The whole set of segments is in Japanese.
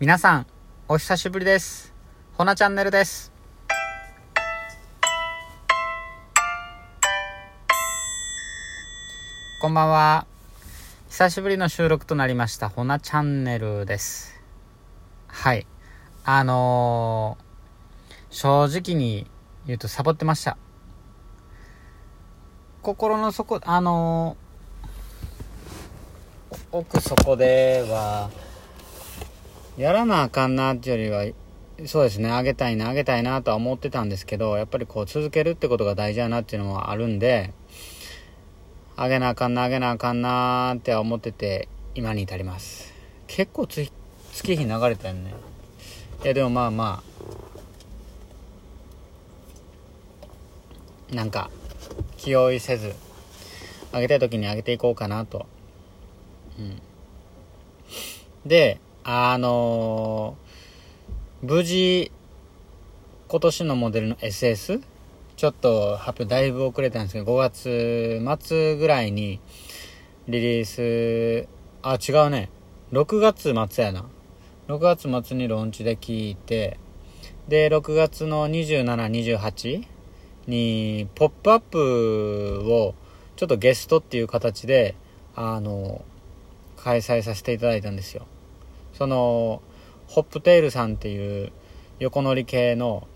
皆さん、お久しぶりです。ほなチャンネルです。こんばんは。久しぶりの収録となりました、ほなチャンネルです。はい。あのー、正直に言うとサボってました。心の底、あのー、奥底では、やらなあかんなっていうよりは、そうですね、あげたいな、あげたいなとは思ってたんですけど、やっぱりこう続けるってことが大事だなっていうのはあるんで、あげなあかんな、あげなあかんなって思ってて、今に至ります。結構つ月日流れたよね。いや、でもまあまあ、なんか、気負いせず、あげたい時にあげていこうかなと。うん。で、あのー無事、今年のモデルの SS? ちょっと発表だいぶ遅れたんですけど、5月末ぐらいにリリース、あ、違うね。6月末やな。6月末にローンチで聞いて、で、6月の27、28に、ポップアップを、ちょっとゲストっていう形で、あの、開催させていただいたんですよ。その、ホップテールさんっていう横乗り系の、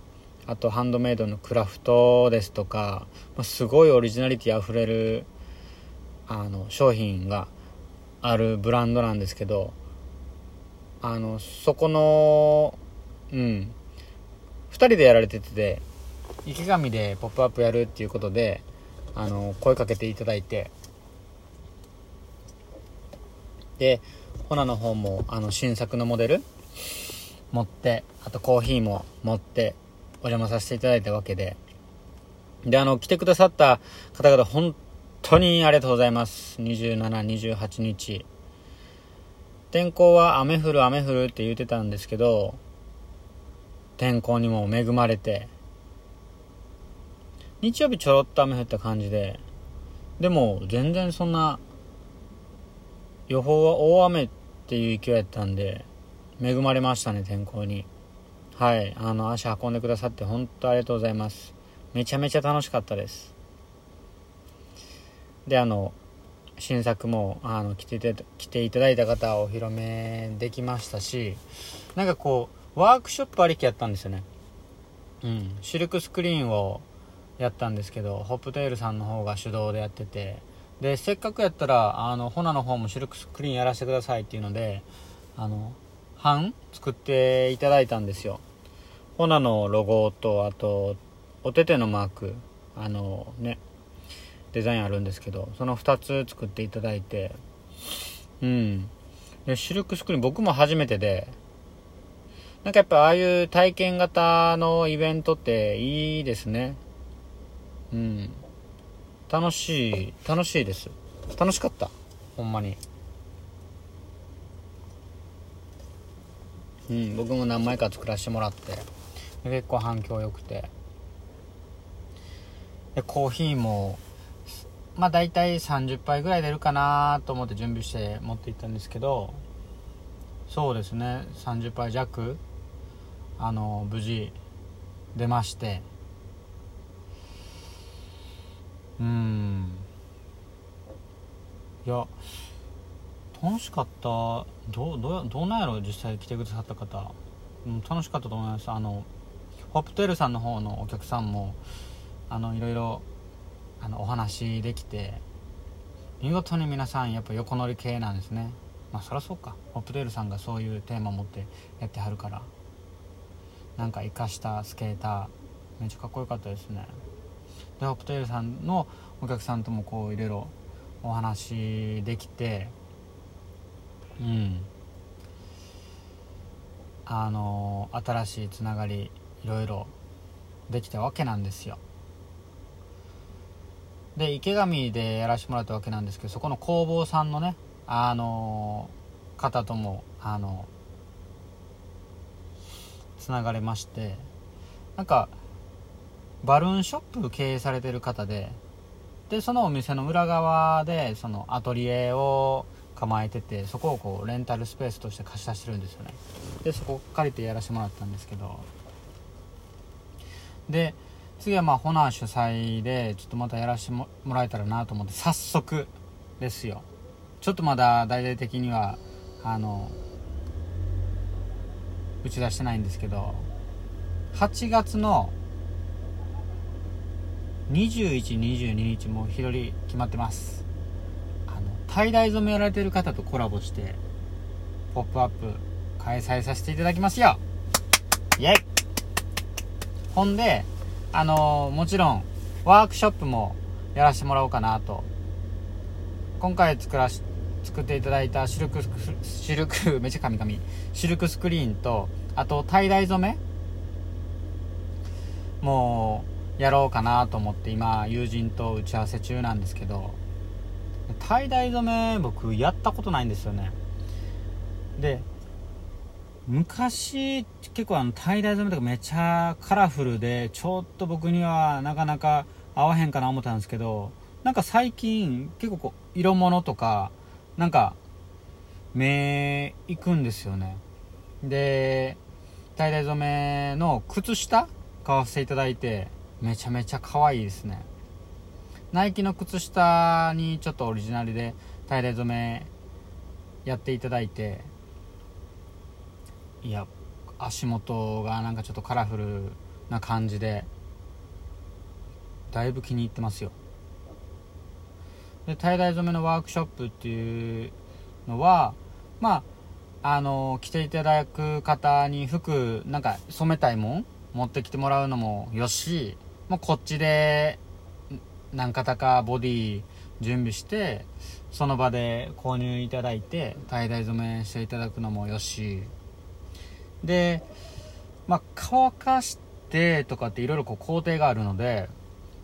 あとハンドメイドのクラフトですとか、まあ、すごいオリジナリティあふれる、あの、商品があるブランドなんですけど、あの、そこの、うん、二人でやられてて、池上でポップアップやるっていうことで、あの、声かけていただいて、で、ホナの方も、あの、新作のモデル持って、あとコーヒーも持って、お邪魔させていただいたわけで、で、あの、来てくださった方々、本当にありがとうございます。27、28日。天候は雨降る雨降るって言ってたんですけど、天候にも恵まれて、日曜日ちょろっと雨降った感じで、でも全然そんな、予報は大雨っていう勢いやったんで、恵まれましたね、天候に。はい、あの、足運んでくださって本当ありがとうございます。めちゃめちゃ楽しかったです。で、あの、新作も、あの、来てて、来ていただいた方はお披露目できましたし、なんかこう、ワークショップありきやったんですよね。うん、シルクスクリーンをやったんですけど、ホップテールさんの方が主導でやってて、で、せっかくやったら、あの、ホナの方もシルクスクリーンやらせてくださいっていうので、あの、版作っていただいたんですよ。ホナのロゴと、あと、お手手のマーク、あのね、デザインあるんですけど、その2つ作っていただいて、うん。で、シルクスクリーン僕も初めてで、なんかやっぱああいう体験型のイベントっていいですね。うん。楽しい、楽しいです。楽しかった。ほんまに。うん、僕も何枚か作らせてもらって結構反響良くてでコーヒーもまあ大体30杯ぐらい出るかなと思って準備して持って行ったんですけどそうですね30杯弱あの無事出ましてうん。いや楽しかった。どうどどうなんやろ実際来てくださった方、うん、楽しかったと思います。あのホップテールさんの方のお客さんもあのいろいろあのお話できて見事に皆さんやっぱ横乗り系なんですね。まあそりゃそうか。ホップテールさんがそういうテーマ持ってやってはるから。なんか生かしたスケーターめっちゃかっこよかったですね。でホップテさんのお客さんともこういろいろお話できてうん。あの新しいつながりいろいろできたわけなんですよ。で池上でやらせてもらったわけなんですけどそこの工房さんのねあの方ともあのつながれましてなんかバルーンショップ経営されてる方ででそのお店の裏側でそのアトリエを構えててそこをこうレンタルスペースとして貸し出してるんですよね。でそこ借りてやらせてもらったんですけど。で次はまあホナー主催でちょっとまたやらせてもらえたらなと思って早速ですよ。ちょっとまだ大々的にはあの打ち出してないんですけど8月の2122日も日取り決まってます。あのタイダイ染めやられてる方とコラボして「ポップアップ開催させていただきますよ。イェイ。ほんであのもちろんワークショップもやらせてもらおうかなと。今回作らし作っていただいたシルクシルク めっちゃカミカミシルクスクリーンとあとタイダイ染め。もうやろうかなと思って今友人と打ち合わせ中なんですけどタイダイ染め僕やったことないんですよね。で昔結構あのタイダイ染めとかめちゃカラフルでちょっと僕にはなかなか合わへんかな思ったんですけどなんか最近結構こう色物とかなんか目いくんですよね。でタイダイ染めの靴下買わせていただいてめちゃめちゃ可愛いですね。ナイキの靴下にちょっとオリジナルでタイダイ染めやっていただいていや足元がなんかちょっとカラフルな感じでだいぶ気に入ってますよ。でタイダイ染めのワークショップっていうのはまああの着ていただく方に服なんか染めたいもん持ってきてもらうのもよしもうこっちで何型かボディ準備してその場で購入いただいてタイダイ染めしていただくのもよし。でまあ乾かしてとかっていろいろ工程があるので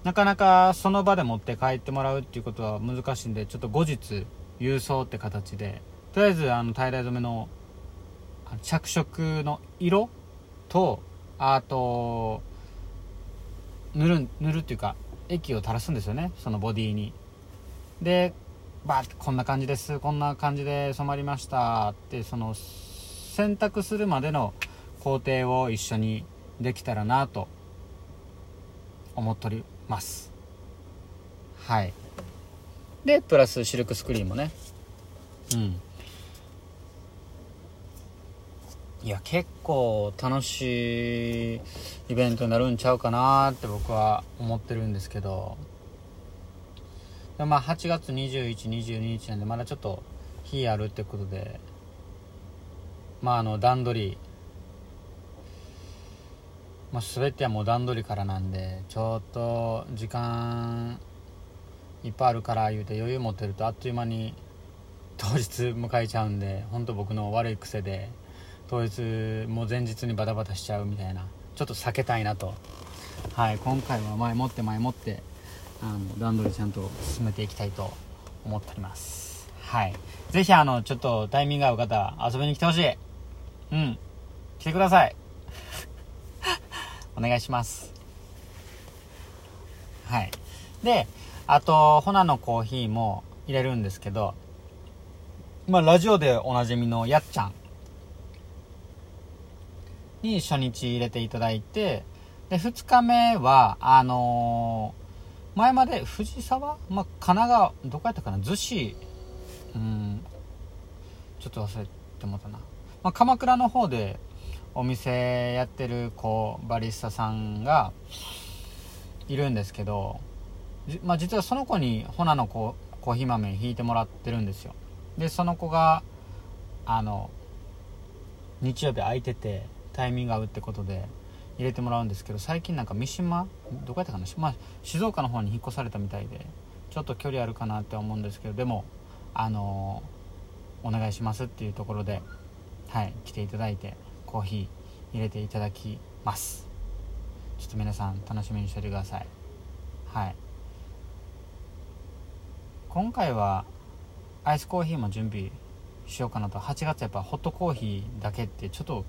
なかなかその場で持って帰ってもらうっていうことは難しいんでちょっと後日郵送って形でとりあえずあの tie-dye 染めの着色の色とあと塗る塗るっていうか液を垂らすんですよねそのボディに。でバーってこんな感じですこんな感じで染まりましたってその選択するまでの工程を一緒にできたらなと思っております。はい。でプラスシルクスクリーンもね。うん。いや結構楽しいイベントになるんちゃうかなって僕は思ってるんですけど。でまあ8月2122日なんでまだちょっと日あるってことで。まああの段取り。まあ、全てはもう段取りからなんでちょっと時間いっぱいあるから言うて余裕持ってるとあっという間に当日迎えちゃうんで本当僕の悪い癖で。当日もう前日にバタバタしちゃうみたいなちょっと避けたいなと。はい今回は前もって前もってあの段取りちゃんと進めていきたいと思っております。はい。是非あのちょっとタイミング合う方遊びに来てほしい。うん。来てください。お願いします。はい。であとホナのコーヒーも入れるんですけどまあラジオでおなじみのやっちゃん。に初日入れていただいてで2日目はあのー、前まで藤沢、まあ、神奈川どこやったかな？逗子。うん。ちょっと忘れてもたな、まあ、鎌倉の方でお店やってるこうバリスタさんがいるんですけど、まあ、実はその子にホナのコーヒー豆引いてもらってるんですよ。でその子があの日曜日空いててタイミング合うってことで入れてもらうんですけど最近なんか三島どこやったかな、まあ、静岡の方に引っ越されたみたいでちょっと距離あるかなって思うんですけどでもあのお願いしますっていうところではい来ていただいてコーヒー入れていただきます。ちょっと皆さん楽しみにしててください。はい。今回はアイスコーヒーも準備しようかなと。8月やっぱホットコーヒーだけってちょっと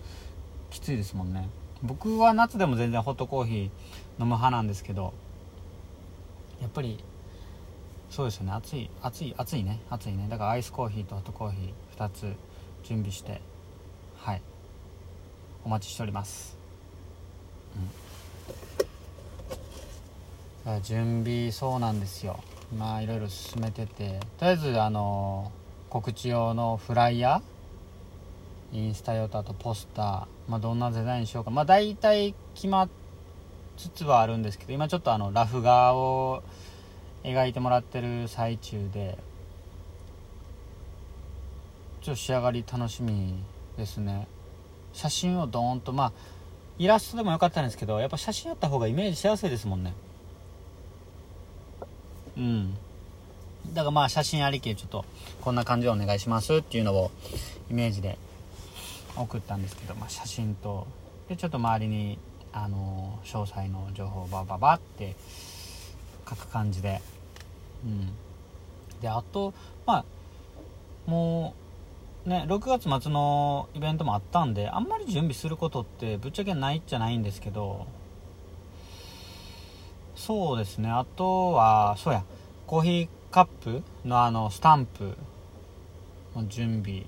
きついですもんね。僕は夏でも全然ホットコーヒー飲む派なんですけどやっぱりそうですよね。暑い暑い暑いね。暑いね。だからアイスコーヒーとホットコーヒー2つ準備してはい。お待ちしております。うん。準備そうなんですよ。まあいろいろ進めてて。とりあえずあの告知用のフライヤーインスタ用とあとポスター、まあ、どんなデザインしようか。まあ大体決まっつつはあるんですけど今ちょっとあのラフ画を描いてもらってる最中でちょっと仕上がり楽しみですね。写真をドーンとまあイラストでもよかったんですけどやっぱ写真あった方がイメージしやすいですもんね。うん。だからまあ写真ありきでちょっとこんな感じでお願いしますっていうのをイメージで送ったんですけど、まあ、写真と。でちょっと周りにあの詳細の情報をバババって書く感じで。うん。であとまあもうね6月末のイベントもあったんであんまり準備することってぶっちゃけないじゃないんですけどそうですね。あとはそうやコーヒーカップのあのスタンプの準備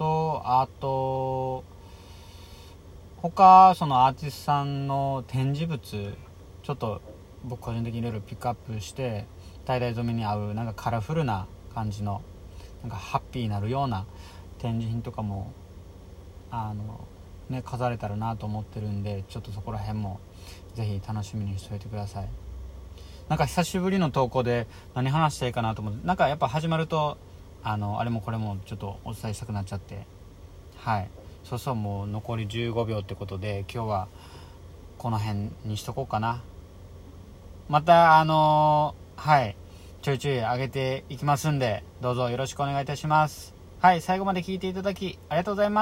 とあと他そのアーティストさんの展示物ちょっと僕個人的にいろいろピックアップして滞在染めに合うなんかカラフルな感じのなんかハッピーになるような展示品とかもあのね飾れたらなと思ってるんでちょっとそこら辺もぜひ楽しみにしておいてください。なんか久しぶりの投稿で何話したいかなと思ってなんかやっぱ始まるとあのあれもこれもちょっとお伝えしたくなっちゃって。はい。そうそうもう残り15秒ってことで今日はこの辺にしとこうかな。またあのー、はい。ちょいちょい上げていきますんでどうぞよろしくお願いいたします。はい。最後まで聞いていただきありがとうございます。